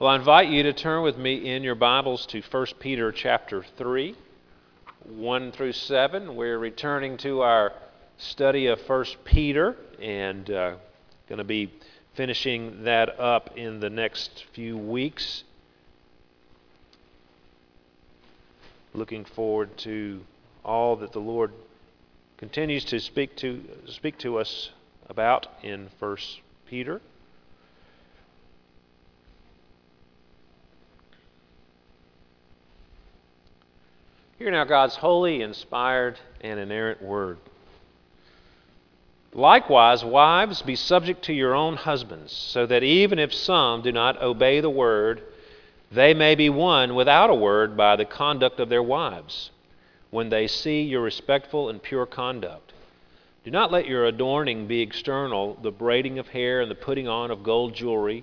Well, I invite you to turn with me in your Bibles to 1 Peter chapter 3, 1 through 7. We're returning to our study of 1 Peter and uh, going to be finishing that up in the next few weeks. Looking forward to all that the Lord continues to speak to speak to us about in 1 Peter. Hear now God's holy, inspired, and inerrant word. Likewise, wives, be subject to your own husbands, so that even if some do not obey the word, they may be won without a word by the conduct of their wives, when they see your respectful and pure conduct. Do not let your adorning be external, the braiding of hair and the putting on of gold jewelry,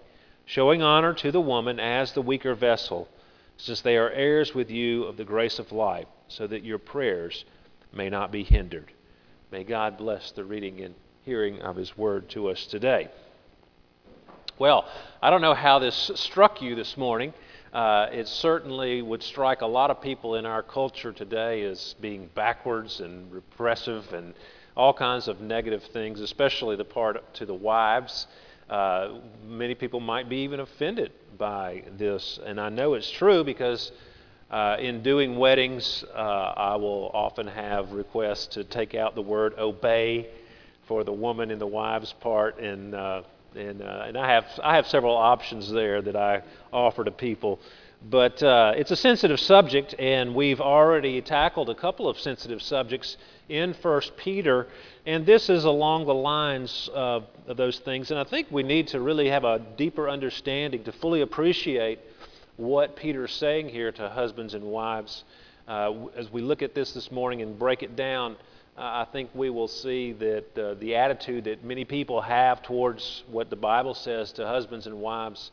showing honor to the woman as the weaker vessel, since they are heirs with you of the grace of life, so that your prayers may not be hindered. May God bless the reading and hearing of His word to us today. Well, I don't know how this struck you this morning. Uh, it certainly would strike a lot of people in our culture today as being backwards and repressive and all kinds of negative things, especially the part to the wives. Uh, many people might be even offended by this, and I know it's true because uh, in doing weddings, uh, I will often have requests to take out the word obey for the woman in the wives part, and uh, and uh, and I have I have several options there that I offer to people. But uh, it's a sensitive subject, and we've already tackled a couple of sensitive subjects in First Peter, and this is along the lines of, of those things. And I think we need to really have a deeper understanding to fully appreciate what Peter's saying here to husbands and wives. Uh, as we look at this this morning and break it down, uh, I think we will see that uh, the attitude that many people have towards what the Bible says to husbands and wives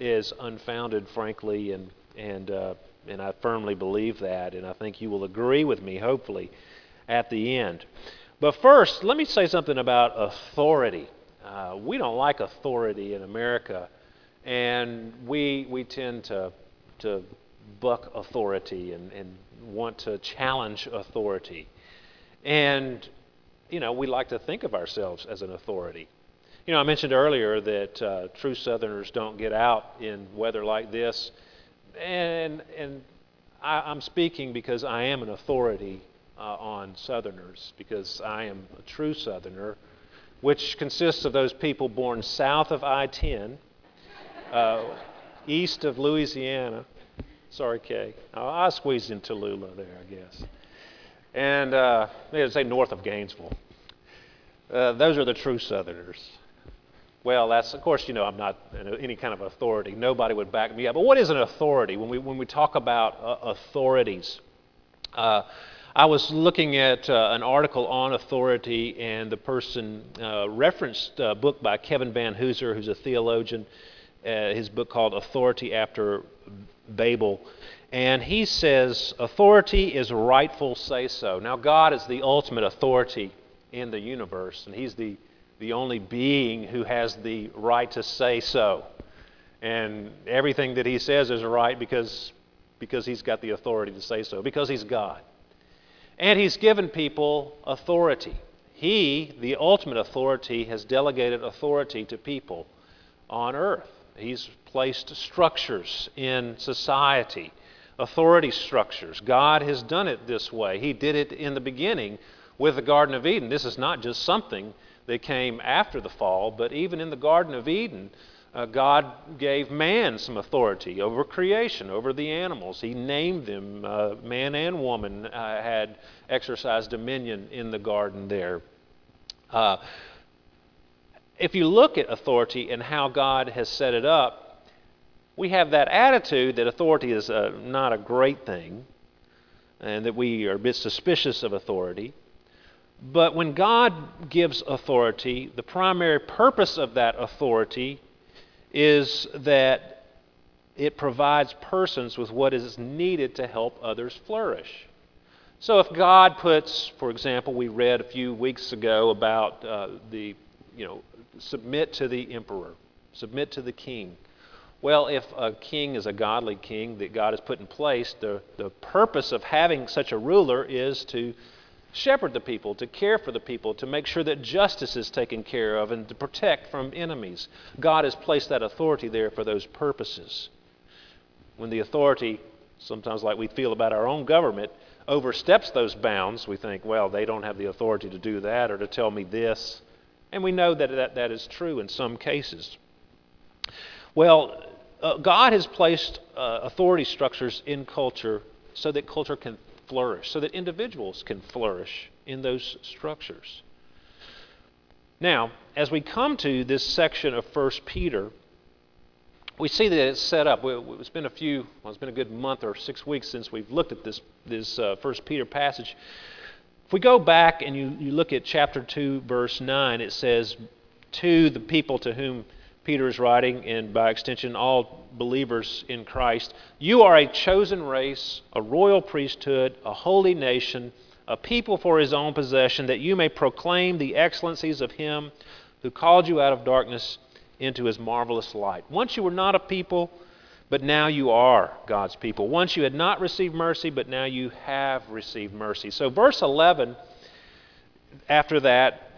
is unfounded, frankly, and and uh, and I firmly believe that, and I think you will agree with me, hopefully, at the end. But first, let me say something about authority. Uh, we don't like authority in America and we we tend to to buck authority and, and want to challenge authority. And you know, we like to think of ourselves as an authority. You know, I mentioned earlier that uh, true Southerners don't get out in weather like this, and and I, am speaking because I am an authority uh, on Southerners because I am a true Southerner, which consists of those people born south of I-10 uh, east of Louisiana. Sorry, Kay. I, I squeezed in Tallulah there, I guess. And uh, they say north of Gainesville. Uh, those are the true Southerners. Well, that's of course you know I'm not any kind of authority. Nobody would back me up. But what is an authority? When we when we talk about uh, authorities, uh, I was looking at uh, an article on authority, and the person uh, referenced a book by Kevin Vanhoozer, who's a theologian, uh, his book called Authority After Babel. And he says authority is rightful say so. Now, God is the ultimate authority in the universe, and He's the, the only being who has the right to say so. And everything that He says is right because, because He's got the authority to say so, because He's God. And He's given people authority. He, the ultimate authority, has delegated authority to people on earth. He's placed structures in society, authority structures. God has done it this way. He did it in the beginning with the Garden of Eden. This is not just something that came after the fall, but even in the Garden of Eden, uh, God gave man some authority over creation, over the animals. He named them. Uh, man and woman uh, had exercised dominion in the garden there. Uh, if you look at authority and how God has set it up, we have that attitude that authority is uh, not a great thing and that we are a bit suspicious of authority. But when God gives authority, the primary purpose of that authority is that it provides persons with what is needed to help others flourish. So if God puts, for example, we read a few weeks ago about uh, the, you know, submit to the emperor, submit to the king. Well, if a king is a godly king that God has put in place, the, the purpose of having such a ruler is to shepherd the people, to care for the people, to make sure that justice is taken care of, and to protect from enemies. God has placed that authority there for those purposes. When the authority, sometimes like we feel about our own government, oversteps those bounds, we think, well, they don't have the authority to do that or to tell me this. And we know that that, that is true in some cases. Well, uh, God has placed uh, authority structures in culture so that culture can flourish, so that individuals can flourish in those structures. Now, as we come to this section of 1 Peter, we see that it's set up. It's been a few, well, it's been a good month or six weeks since we've looked at this, this uh, 1 Peter passage. If we go back and you, you look at chapter 2, verse 9, it says, To the people to whom Peter is writing, and by extension, all believers in Christ. You are a chosen race, a royal priesthood, a holy nation, a people for his own possession, that you may proclaim the excellencies of him who called you out of darkness into his marvelous light. Once you were not a people, but now you are God's people. Once you had not received mercy, but now you have received mercy. So, verse 11, after that,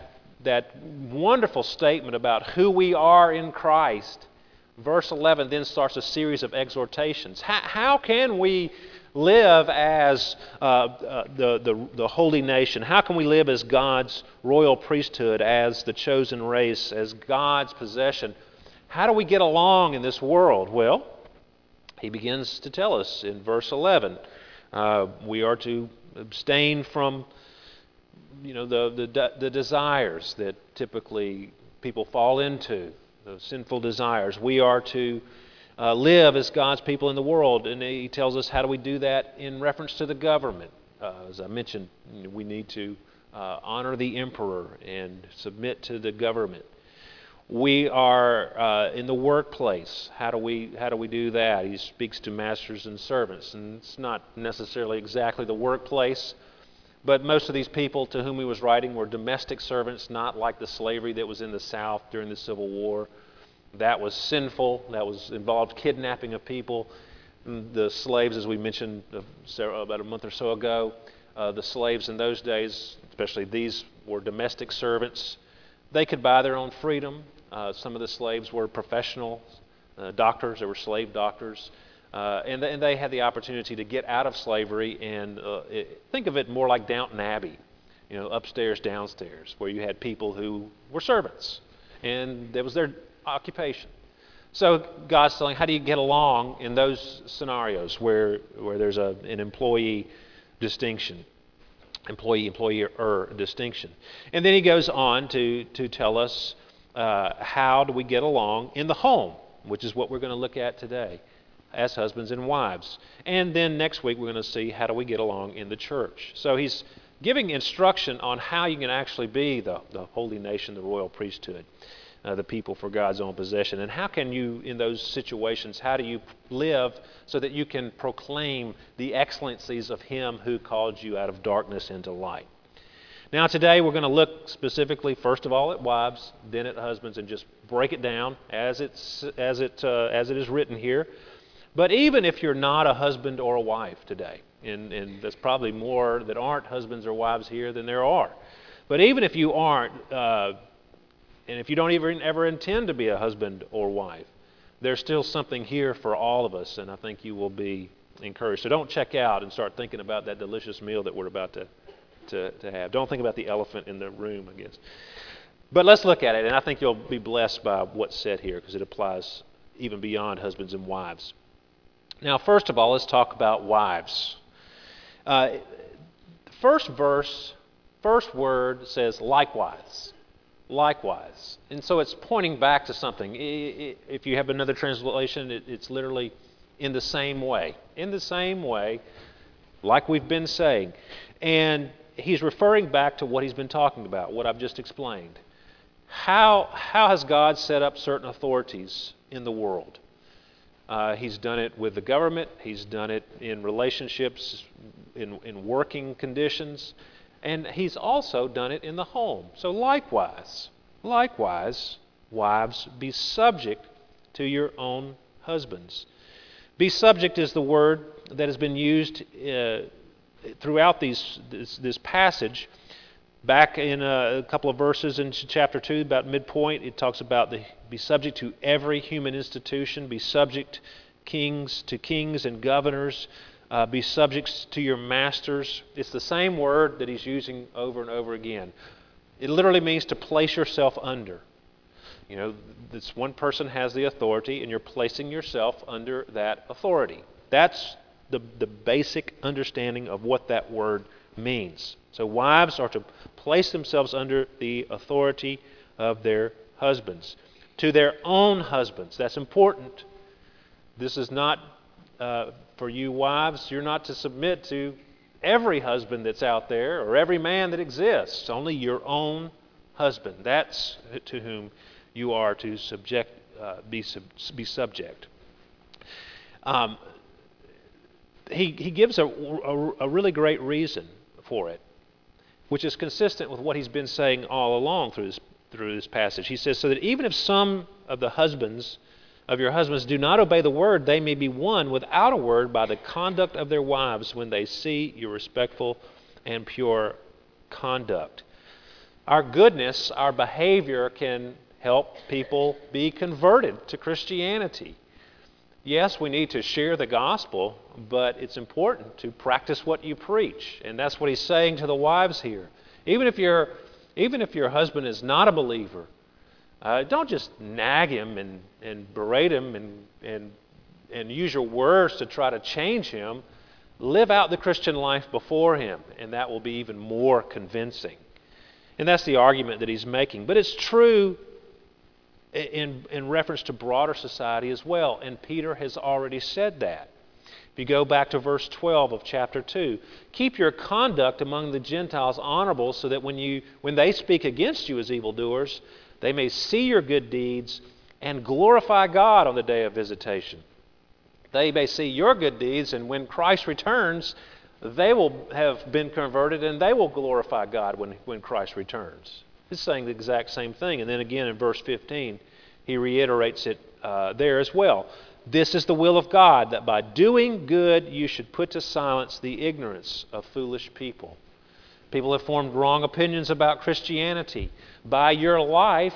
that wonderful statement about who we are in Christ, verse 11 then starts a series of exhortations. How, how can we live as uh, uh, the, the, the holy nation? How can we live as God's royal priesthood, as the chosen race, as God's possession? How do we get along in this world? Well, he begins to tell us in verse 11. Uh, we are to abstain from you know, the, the, the desires that typically people fall into, those sinful desires. We are to uh, live as God's people in the world, and He tells us how do we do that in reference to the government. Uh, as I mentioned, we need to uh, honor the emperor and submit to the government. We are uh, in the workplace. How do we how do we do that? He speaks to masters and servants, and it's not necessarily exactly the workplace but most of these people to whom he was writing were domestic servants, not like the slavery that was in the South during the Civil War. That was sinful. That was involved kidnapping of people. The slaves, as we mentioned about a month or so ago, uh, the slaves in those days, especially these, were domestic servants. They could buy their own freedom. Uh, some of the slaves were professional uh, doctors. They were slave doctors. Uh, and, and, they had the opportunity to get out of slavery and uh, it, think of it more like Downton Abbey, you know, upstairs, downstairs, where you had people who were servants, and that was their occupation. So God's telling, how do you get along in those scenarios where where there's a, an employee distinction, employee employer distinction, and then He goes on to to tell us uh, how do we get along in the home, which is what we're going to look at today as husbands and wives. And then next week, we're going to see how do we get along in the church. So he's giving instruction on how you can actually be the, the holy nation, the royal priesthood, uh, the people for God's own possession. And how can you, in those situations, how do you live so that you can proclaim the excellencies of Him who called you out of darkness into light? Now, today we're going to look specifically, first of all, at wives, then at husbands, and just break it down as, it's, as, it, uh, as it is written here. But even if you're not a husband or a wife today, and, and there's probably more that aren't husbands or wives here than there are. But even if you aren't, uh, and if you don't even ever intend to be a husband or wife, there's still something here for all of us, and I think you will be encouraged. So don't check out and start thinking about that delicious meal that we're about to, to, to have. Don't think about the elephant in the room, I guess. But let's look at it, and I think you'll be blessed by what's said here because it applies even beyond husbands and wives. Now, first of all, let's talk about wives. Uh, first verse, first word says likewise. likewise. And so it's pointing back to something. If you have another translation, it's literally in the same way. In the same way, like we've been saying. And he's referring back to what he's been talking about, what I've just explained. How, how has God set up certain authorities in the world? Uh, he's done it with the government, he's done it in relationships, in, in working conditions, and he's also done it in the home. So, likewise, likewise, wives, be subject to your own husbands. Be subject is the word that has been used uh, throughout these, this, this passage. Back in a, couple of verses in chapter 2, about midpoint, it talks about the, be subject to every human institution, be subject kings to kings and governors, uh, be subjects to your masters. It's the same word that he's using over and over again. It literally means to place yourself under. You know, this one person has the authority, and you're placing yourself under that authority. That's the, the basic understanding of what that word means. So, wives are to place themselves under the authority of their husbands. To their own husbands. That's important. This is not uh, for you wives, you're not to submit to every husband that's out there or every man that exists, only your own husband. That's to whom you are to subject, uh, be, sub, be subject. Um, he, he gives a, a, a really great reason for it, which is consistent with what he's been saying all along through this, through this passage. He says, So that even if some of the husbands of your husbands do not obey the word, they may be won without a word by the conduct of their wives when they see your respectful and pure conduct. Our goodness, our behavior can help people be converted to Christianity. Yes, we need to share the gospel, but it's important to practice what you preach. And that's what he's saying to the wives here. Even if, you even if your husband is not a believer, uh, don't just nag him and, and berate him and, and, and use your words to try to change him. Live out the Christian life before him, and that will be even more convincing. And that's the argument that he's making. But it's true in, in reference to broader society as well. And Peter has already said that. If you go back to verse 12 of chapter 2, keep your conduct among the Gentiles honorable so that when, you, when they speak against you as evildoers, they may see your good deeds and glorify God on the day of visitation. They may see your good deeds, and when Christ returns, they will have been converted and they will glorify God when, when Christ returns. He's saying the exact same thing. And then again in verse 15, he reiterates it uh, there as well. This is the will of God, that by doing good you should put to silence the ignorance of foolish people. People have formed wrong opinions about Christianity. By your life,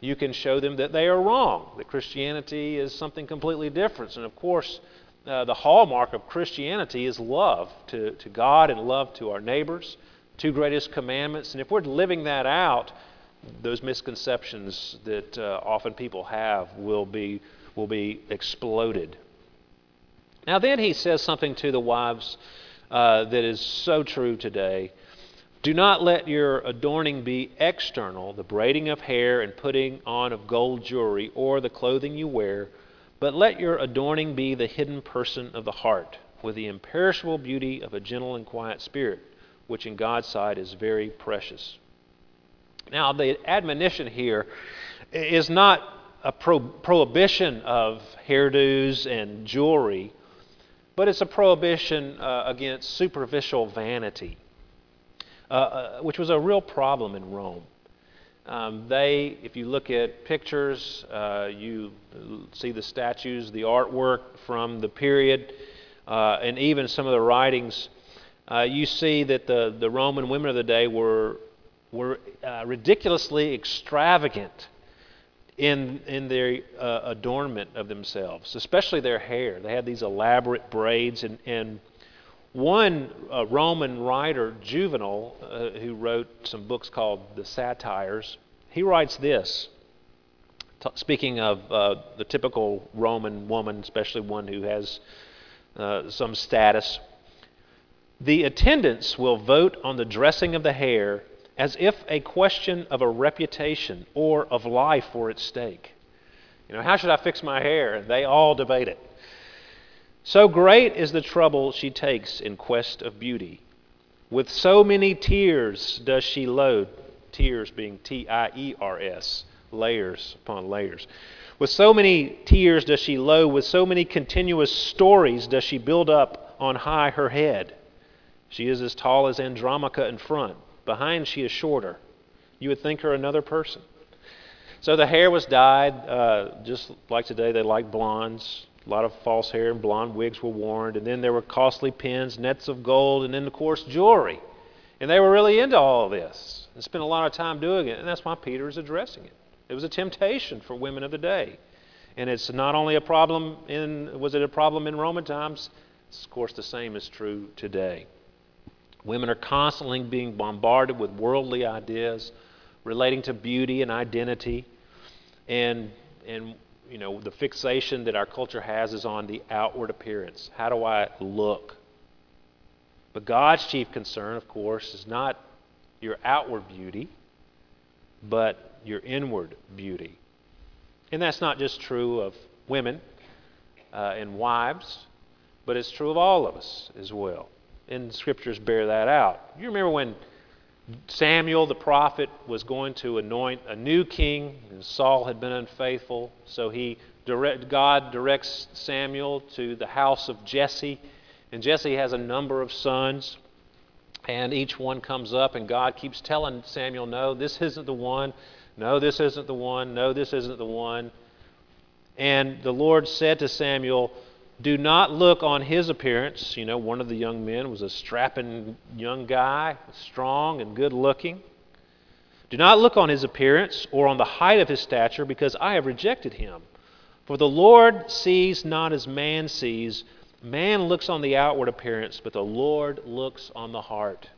you can show them that they are wrong, that Christianity is something completely different. And of course, uh, the hallmark of Christianity is love to, to God and love to our neighbors two greatest commandments. And if we're living that out, those misconceptions that uh, often people have will be, will be exploded. Now, then he says something to the wives uh, that is so true today. Do not let your adorning be external, the braiding of hair and putting on of gold jewelry, or the clothing you wear, but let your adorning be the hidden person of the heart, with the imperishable beauty of a gentle and quiet spirit which in God's sight is very precious. Now, the admonition here is not a pro- prohibition of hairdos and jewelry, but it's a prohibition uh, against superficial vanity, uh, uh, which was a real problem in Rome. Um, they, if you look at pictures, uh, you see the statues, the artwork from the period, uh, and even some of the writings uh, you see that the, the Roman women of the day were, were uh, ridiculously extravagant in, in their uh, adornment of themselves, especially their hair. They had these elaborate braids. And, and one uh, Roman writer, Juvenal, uh, who wrote some books called the Satires, he writes this. T- speaking of uh, the typical Roman woman, especially one who has some status, the attendants will vote on the dressing of the hair, as if a question of a reputation or of life were at stake. You know, how should I fix my hair? They all debate it. So great is the trouble she takes in quest of beauty. With so many tears does she load, tears being T I E R S, layers upon layers. With so many tears does she load, with so many continuous stories does she build up on high her head. She is as tall as Andromache in front. Behind, she is shorter. You would think her another person. So the hair was dyed, uh, just like today, they like blondes. A lot of false hair and blonde wigs were worn. And then there were costly pins, nets of gold, and then, of course, jewelry. And they were really into all this and spent a lot of time doing it. And that's why Peter is addressing it. It was a temptation for women of the day. And it's not only a problem in, was it a problem in Roman times? It's, of course, the same is true today. Women are constantly being bombarded with worldly ideas relating to beauty and identity. And, and you know, the fixation that our culture has is on the outward appearance. How do I look? But God's chief concern, of course, is not your outward beauty, but your inward beauty. And that's not just true of women uh, and wives, but it's true of all of us as well and scriptures bear that out. You remember when Samuel the prophet was going to anoint a new king, and Saul had been unfaithful, so he direct, God directs Samuel to the house of Jesse, and Jesse has a number of sons, and each one comes up, and God keeps telling Samuel, "No, this isn't the one. No, this isn't the one. No, this isn't the one." And the Lord said to Samuel, do not look on his appearance. You know, one of the young men was a strapping young guy, strong and good looking. Do not look on his appearance or on the height of his stature, because I have rejected him. For the Lord sees not as man sees. Man looks on the outward appearance, but the Lord looks on the heart.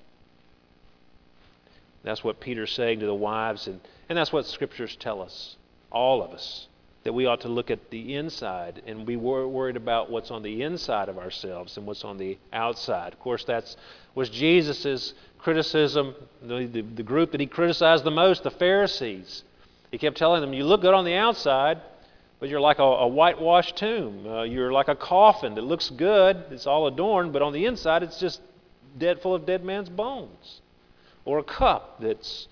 That's what Peter's saying to the wives, and, and that's what scriptures tell us, all of us that we ought to look at the inside and be worried about what's on the inside of ourselves and what's on the outside. Of course, that's was Jesus' criticism, the, the, the, group that he criticized the most, the Pharisees. He kept telling them, You look good on the outside, but you're like a, a whitewashed tomb. Uh, you're like a coffin that looks good, it's all adorned, but on the inside it's just dead, full of dead man's bones. Or a cup that's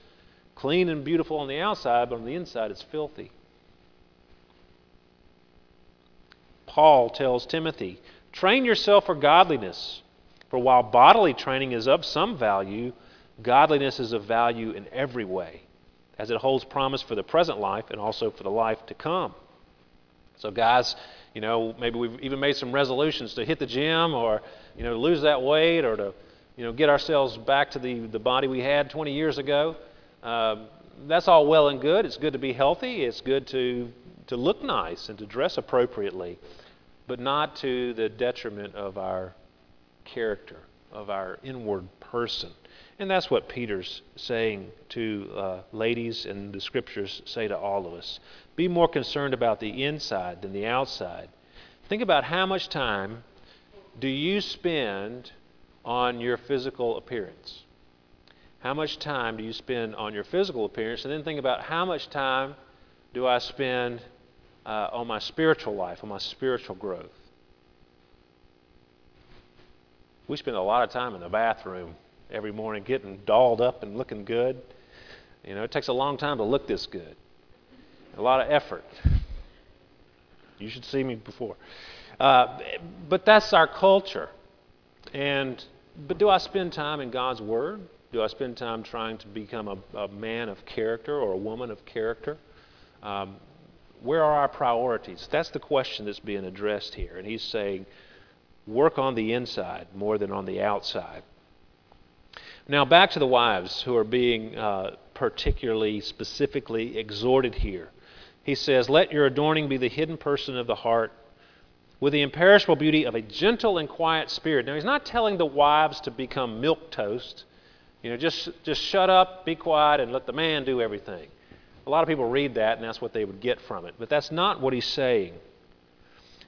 clean and beautiful on the outside, but on the inside it's filthy. Paul tells Timothy, Train yourself for godliness. For while bodily training is of some value, godliness is of value in every way, as it holds promise for the present life and also for the life to come. So, guys, you know, maybe we've even made some resolutions to hit the gym or, you know, lose that weight or to, you know, get ourselves back to the, the body we had 20 years ago. Uh, that's all well and good. It's good to be healthy. It's good to, to look nice and to dress appropriately but not to the detriment of our character, of our inward person. And that's what Peter's saying to uh, ladies, and the scriptures say to all of us. Be more concerned about the inside than the outside. Think about how much time do you spend on your physical appearance? How much time do you spend on your physical appearance? And then think about how much time do I spend uh, on my spiritual life, on my spiritual growth. We spend a lot of time in the bathroom every morning getting dolled up and looking good. You know, it takes a long time to look this good, a lot of effort. You should see me before. Uh, but that's our culture. And but do I spend time in God's Word? Do I spend time trying to become a, a man of character or a woman of character? Um, where are our priorities? That's the question that's being addressed here. And he's saying, work on the inside more than on the outside. Now, back to the wives who are being uh, particularly, specifically exhorted here. He says, Let your adorning be the hidden person of the heart with the imperishable beauty of a gentle and quiet spirit. Now, he's not telling the wives to become milk toast. You know, just, just shut up, be quiet, and let the man do everything. A lot of people read that, and that's what they would get from it. But that's not what he's saying.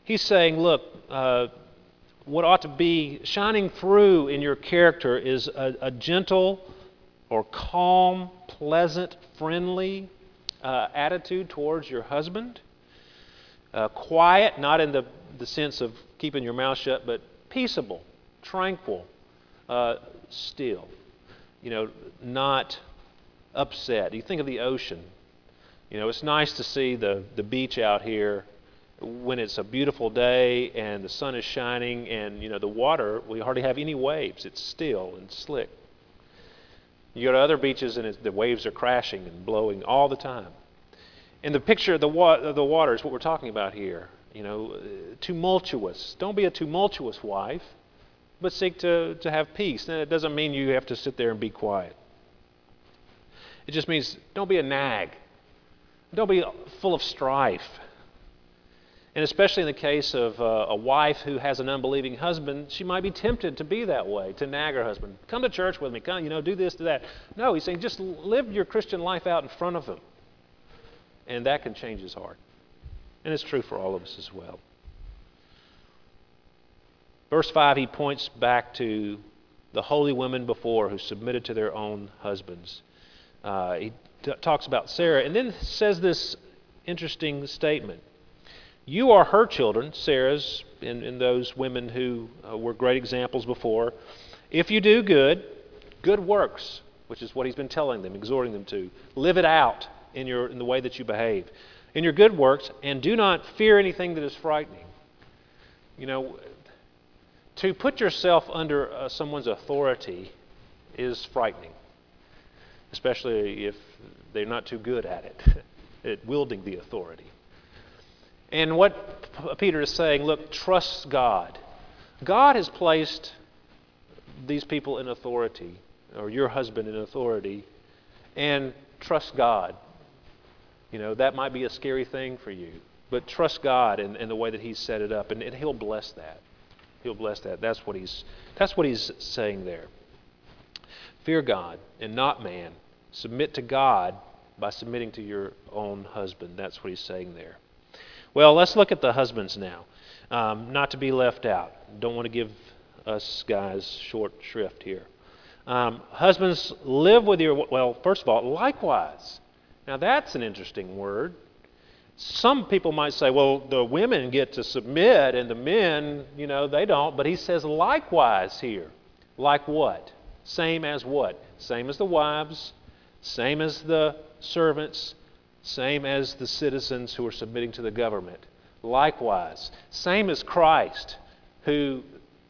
He's saying, look, uh, what ought to be shining through in your character is a, a gentle or calm, pleasant, friendly uh, attitude towards your husband. Uh, quiet, not in the, the sense of keeping your mouth shut, but peaceable, tranquil, uh, still. You know, not upset. You think of the ocean. You know, it's nice to see the, the beach out here when it's a beautiful day and the sun is shining and, you know, the water, we hardly have any waves. It's still and slick. You go to other beaches and the waves are crashing and blowing all the time. And the picture of the, wa- the water is what we're talking about here. You know, uh, tumultuous. Don't be a tumultuous wife, but seek to, to have peace. And it doesn't mean you have to sit there and be quiet. It just means don't be a nag. Don't be full of strife. And especially in the case of uh, a wife who has an unbelieving husband, she might be tempted to be that way, to nag her husband. Come to church with me. Come, you know, do this, do that. No, he's saying just live your Christian life out in front of him. And that can change his heart. And it's true for all of us as well. Verse 5, he points back to the holy women before who submitted to their own husbands. Uh, he talks about Sarah and then says this interesting statement You are her children, Sarah's, and, and those women who uh, were great examples before. If you do good, good works, which is what he's been telling them, exhorting them to, live it out in, your, in the way that you behave, in your good works, and do not fear anything that is frightening. You know, to put yourself under uh, someone's authority is frightening especially if they're not too good at it, at wielding the authority. And what Peter is saying, look, trust God. God has placed these people in authority, or your husband in authority, and trust God. You know, that might be a scary thing for you, but trust God in, in the way that He's set it up, and, and He'll bless that. He'll bless that. That's what He's, that's what he's saying there. Fear God and not man. Submit to God by submitting to your own husband. That's what he's saying there. Well, let's look at the husbands now. Um, not to be left out. Don't want to give us guys short shrift here. Um, husbands, live with your. Well, first of all, likewise. Now, that's an interesting word. Some people might say, well, the women get to submit and the men, you know, they don't. But he says likewise here. Like what? Same as what? Same as the wives, same as the servants, same as the citizens who are submitting to the government. Likewise, same as Christ who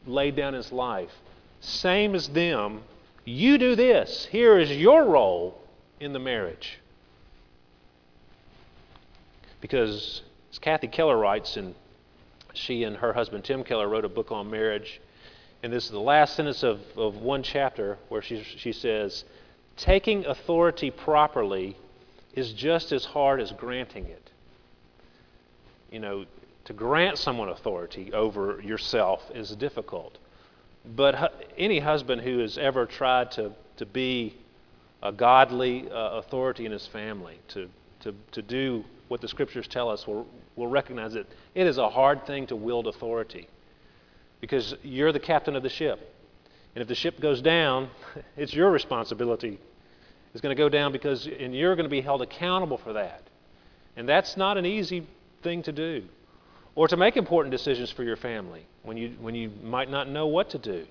laid down his life. Same as them, you do this. Here is your role in the marriage. Because, as Kathy Keller writes, and she and her husband Tim Keller wrote a book on marriage, and this is the last sentence of, of one chapter where she, she says, Taking authority properly is just as hard as granting it. You know, to grant someone authority over yourself is difficult. But hu- any husband who has ever tried to, to be a godly uh, authority in his family, to, to, to do what the scriptures tell us, will, will recognize that it is a hard thing to wield authority because you're the captain of the ship. And if the ship goes down, it's your responsibility. It's going to go down because, and you're going to be held accountable for that. And that's not an easy thing to do. Or to make important decisions for your family when you, when you might not know what to do.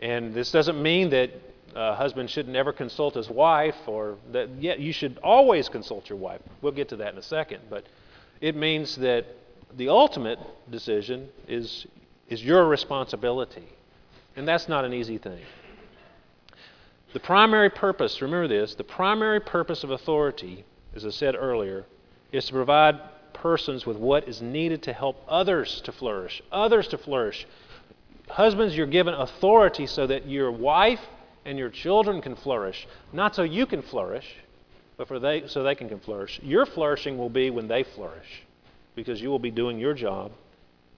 And this doesn't mean that a husband should never consult his wife, or that, yeah, you should always consult your wife. We'll get to that in a second. But it means that the ultimate decision is is your responsibility. And that's not an easy thing. The primary purpose, remember this, the primary purpose of authority, as I said earlier, is to provide persons with what is needed to help others to flourish. Others to flourish. Husbands, you're given authority so that your wife and your children can flourish, not so you can flourish, but for they, so they can, can flourish. Your flourishing will be when they flourish, because you will be doing your job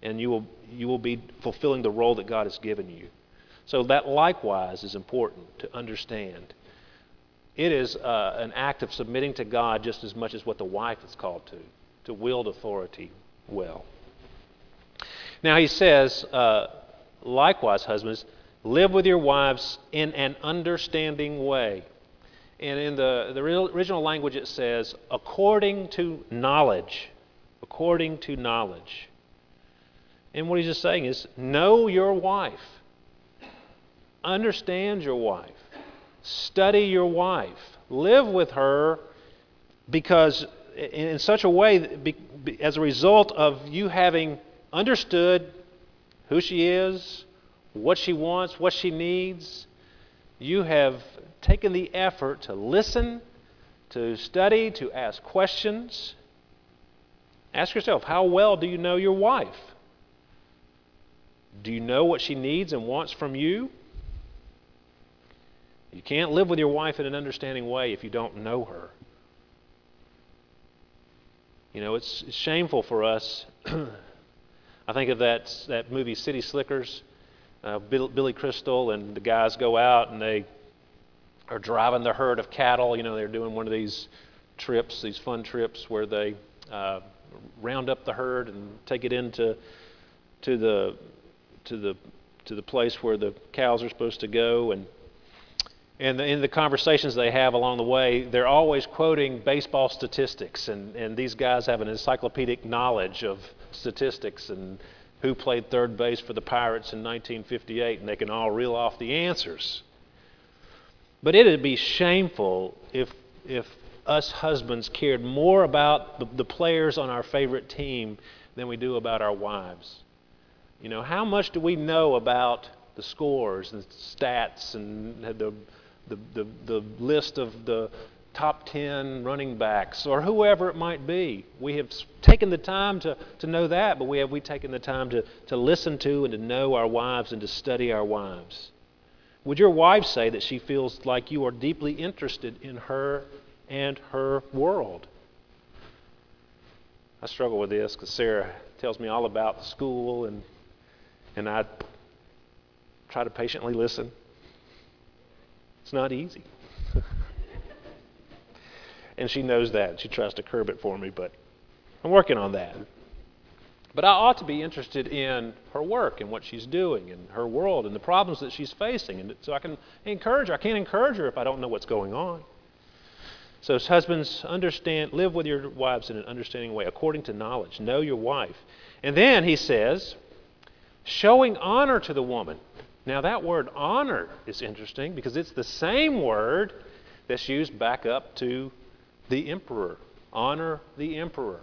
and you will, you will be fulfilling the role that God has given you. So, that likewise is important to understand. It is uh, an act of submitting to God just as much as what the wife is called to, to wield authority well. Now, he says, uh, likewise, husbands, live with your wives in an understanding way. And in the, the original language, it says, according to knowledge. According to knowledge. And what he's just saying is, know your wife. Understand your wife. Study your wife. Live with her because, in such a way, as a result of you having understood who she is, what she wants, what she needs, you have taken the effort to listen, to study, to ask questions. Ask yourself, how well do you know your wife? Do you know what she needs and wants from you? You can't live with your wife in an understanding way if you don't know her. You know, it's, it's shameful for us. I think of that, that movie City Slickers. Uh, Bill, Billy Crystal and the guys go out and they are driving the herd of cattle. You know, they're doing one of these trips, these fun trips where they uh, round up the herd and take it into to the to the to the place where the cows are supposed to go and and in the conversations they have along the way, they're always quoting baseball statistics, and, and these guys have an encyclopedic knowledge of statistics and who played third base for the Pirates in 1958, and they can all reel off the answers. But it'd be shameful if, if us husbands cared more about the, the players on our favorite team than we do about our wives. You know, how much do we know about the scores and stats and the the, the, the list of the top 10 running backs or whoever it might be. We have taken the time to, to know that, but we have we taken the time to, to listen to and to know our wives and to study our wives. Would your wife say that she feels like you are deeply interested in her and her world? I struggle with this because Sarah tells me all about the school, and, and I try to patiently listen. It's not easy. and she knows that. She tries to curb it for me, but I'm working on that. But I ought to be interested in her work and what she's doing and her world and the problems that she's facing. And so I can encourage her. I can't encourage her if I don't know what's going on. So, husbands, understand, live with your wives in an understanding way, according to knowledge. Know your wife. And then he says, showing honor to the woman. Now, that word honor is interesting because it's the same word that's used back up to the emperor. Honor the emperor.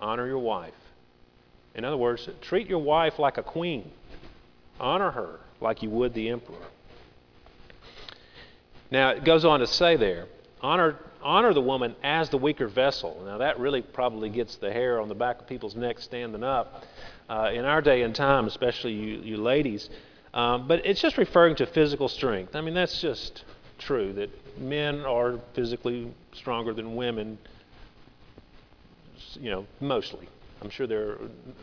Honor your wife. In other words, treat your wife like a queen. Honor her like you would the emperor. Now, it goes on to say there, honor, honor the woman as the weaker vessel. Now, that really probably gets the hair on the back of people's necks standing up. Uh, in our day and time, especially you, you ladies, um, but it's just referring to physical strength. I mean, that's just true that men are physically stronger than women, you know, mostly. I'm sure there are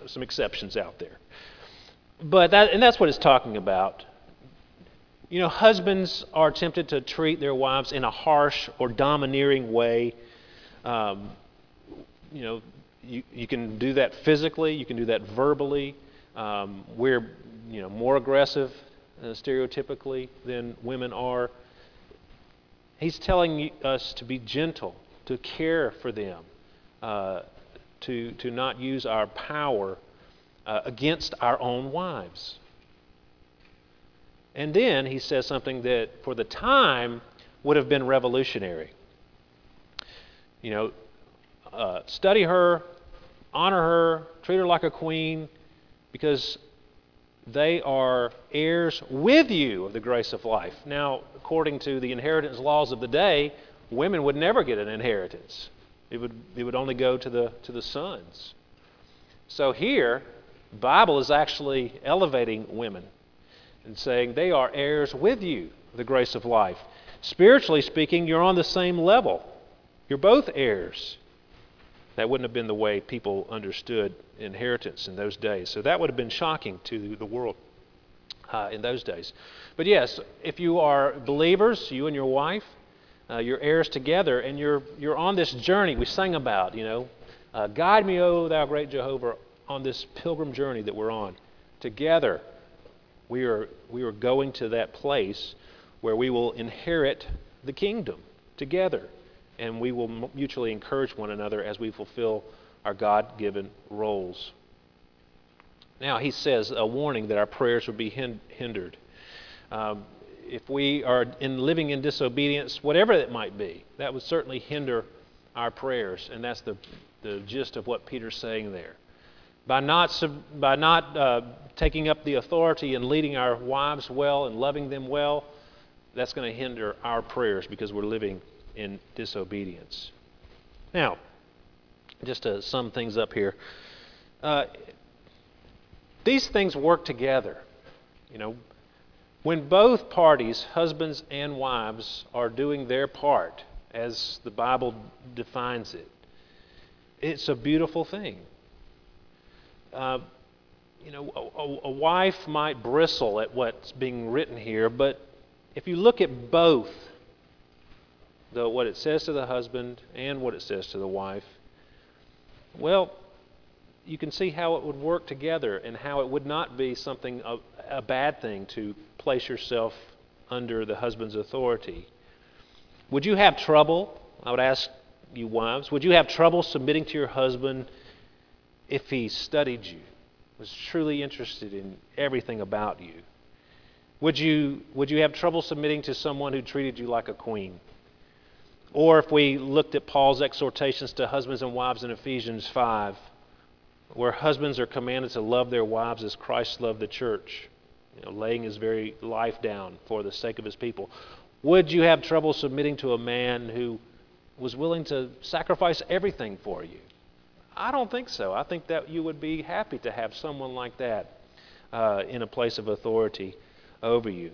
some exceptions out there. But that, and that's what it's talking about. You know, husbands are tempted to treat their wives in a harsh or domineering way. Um, you know, you, you can do that physically, you can do that verbally. Um, we're you know, more aggressive uh, stereotypically than women are. He's telling us to be gentle, to care for them, uh, to, to not use our power uh, against our own wives. And then he says something that, for the time, would have been revolutionary. You know, uh, study her, honor her, treat her like a queen, because they are heirs with you of the grace of life. Now, according to the inheritance laws of the day, women would never get an inheritance. It would, it would only go to the, to the sons. So here, Bible is actually elevating women and saying they are heirs with you the grace of life. Spiritually speaking, you're on the same level. You're both heirs. That wouldn't have been the way people understood inheritance in those days. So that would have been shocking to the world uh, in those days. But yes, if you are believers, you and your wife, uh, you're heirs together, and you're, you're on this journey we sang about, you know. Uh, Guide me, O thou great Jehovah, on this pilgrim journey that we're on. Together, we are, we are going to that place where we will inherit the kingdom together. And we will mutually encourage one another as we fulfill our God given roles. Now, he says a warning that our prayers would be hindered. Um, if we are in living in disobedience, whatever it might be, that would certainly hinder our prayers. And that's the, the gist of what Peter's saying there. By not, by not uh, taking up the authority and leading our wives well and loving them well, that's going to hinder our prayers because we're living in disobedience. Now, just to sum things up here, uh, these things work together. You know, when both parties, husbands and wives, are doing their part, as the Bible defines it, it's a beautiful thing. Uh, you know, a, a, wife might bristle at what's being written here, but if you look at both, the, what it says to the husband and what it says to the wife, well, you can see how it would work together and how it would not be something a, a bad thing to place yourself under the husband's authority. Would you have trouble? I would ask you, wives, would you have trouble submitting to your husband if he studied you, was truly interested in everything about you? Would you, would you have trouble submitting to someone who treated you like a queen? Or if we looked at Paul's exhortations to husbands and wives in Ephesians 5, where husbands are commanded to love their wives as Christ loved the church, you know, laying his very life down for the sake of his people. Would you have trouble submitting to a man who was willing to sacrifice everything for you? I don't think so. I think that you would be happy to have someone like that uh, in a place of authority over you.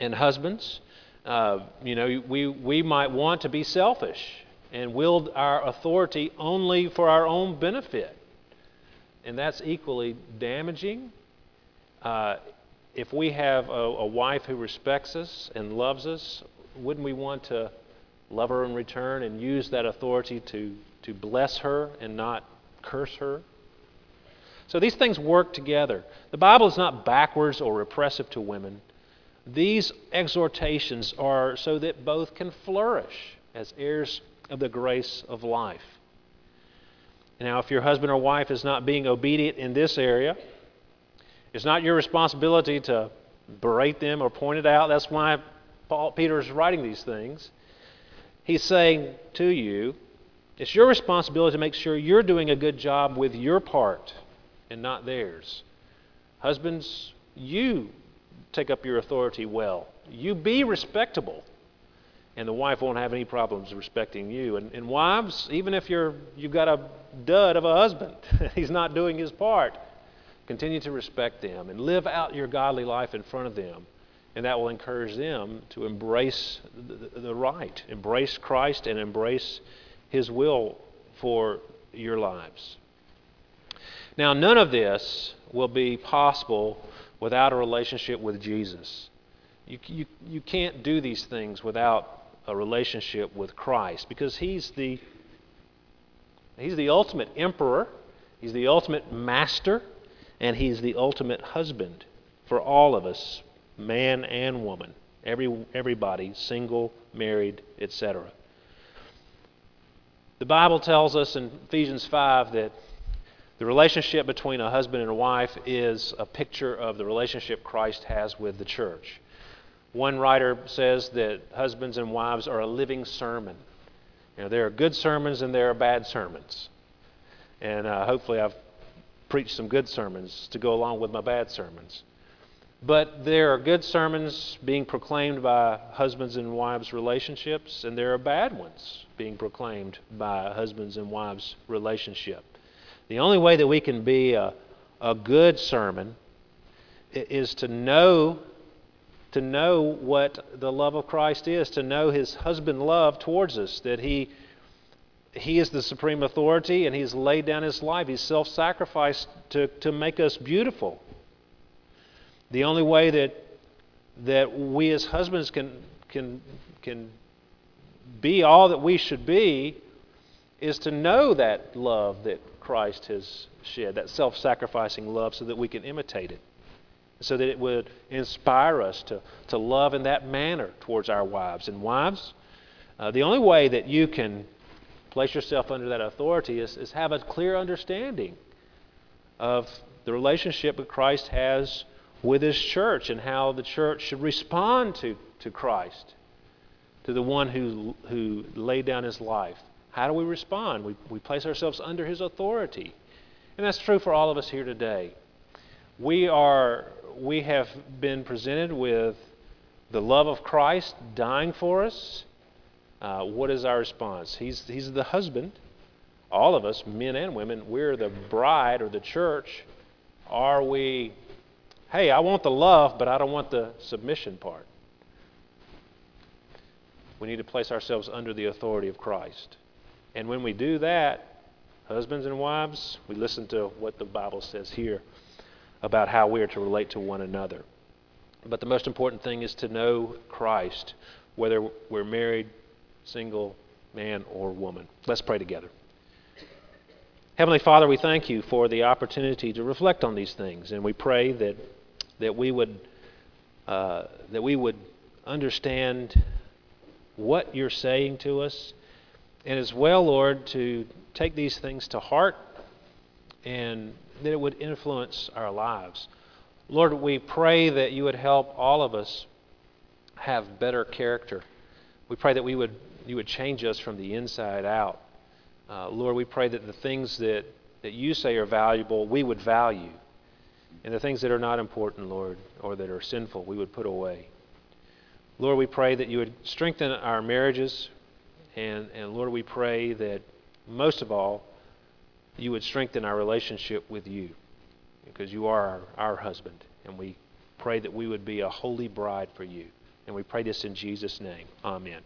And husbands, uh, you know, we, we might want to be selfish and wield our authority only for our own benefit and that's equally damaging. Uh, if we have a, a wife who respects us and loves us, wouldn't we want to love her in return and use that authority to, to bless her and not curse her? So these things work together. The Bible is not backwards or repressive to women. These exhortations are so that both can flourish as heirs of the grace of life. Now, if your husband or wife is not being obedient in this area, it's not your responsibility to berate them or point it out. That's why Paul, Peter is writing these things. He's saying to you, it's your responsibility to make sure you're doing a good job with your part and not theirs. Husbands, you take up your authority well. You be respectable and the wife won't have any problems respecting you. And, and wives, even if you're you've got a dud of a husband, he's not doing his part, continue to respect them and live out your godly life in front of them, and that will encourage them to embrace the, the right, embrace Christ, and embrace His will for your lives. Now, none of this will be possible without a relationship with Jesus. You, you, you can't do these things without a relationship with Christ because he's the he's the ultimate emperor, he's the ultimate master, and he's the ultimate husband for all of us, man and woman, every everybody, single, married, etc. The Bible tells us in Ephesians 5 that the relationship between a husband and a wife is a picture of the relationship Christ has with the church. One writer says that husbands and wives are a living sermon. You know, there are good sermons and there are bad sermons. And uh, hopefully, I've preached some good sermons to go along with my bad sermons. But there are good sermons being proclaimed by husbands and wives' relationships, and there are bad ones being proclaimed by husbands and wives' relationship. The only way that we can be a, a good sermon is to know to know what the love of Christ is, to know his husband love towards us, that he he is the supreme authority and he's laid down his life. He's self sacrificed to, to make us beautiful. The only way that that we as husbands can can can be all that we should be is to know that love that Christ has shed, that self sacrificing love, so that we can imitate it. so that it would inspire us to, to love in that manner towards our wives. And wives, uh, the only way that you can place yourself under that authority is, is have a clear understanding of the relationship that Christ has with His church and how the church should respond to, to Christ, to the one who, who laid down His life. How do we respond? We, we place ourselves under His authority. And that's true for all of us here today. We are we have been presented with the love of Christ dying for us. Uh, what is our response? He's, he's the husband. All of us, men and women, we're the bride or the church. Are we, hey, I want the love, but I don't want the submission part? We need to place ourselves under the authority of Christ. And when we do that, husbands and wives, we listen to what the Bible says here about how we are to relate to one another. But the most important thing is to know Christ, whether we're married, single, man, or woman. Let's pray together. Heavenly Father, we thank you for the opportunity to reflect on these things, and we pray that that we would uh, that we would understand what you're saying to us, and as well, Lord, to take these things to heart and that it would influence our lives. Lord, we pray that you would help all of us have better character. We pray that we would, you would change us from the inside out. Uh, Lord, we pray that the things that, that you say are valuable, we would value. And the things that are not important, Lord, or that are sinful, we would put away. Lord, we pray that you would strengthen our marriages. And, and Lord, we pray that most of all, you would strengthen our relationship with you because you are our, our husband. And we pray that we would be a holy bride for you. And we pray this in Jesus' name. Amen.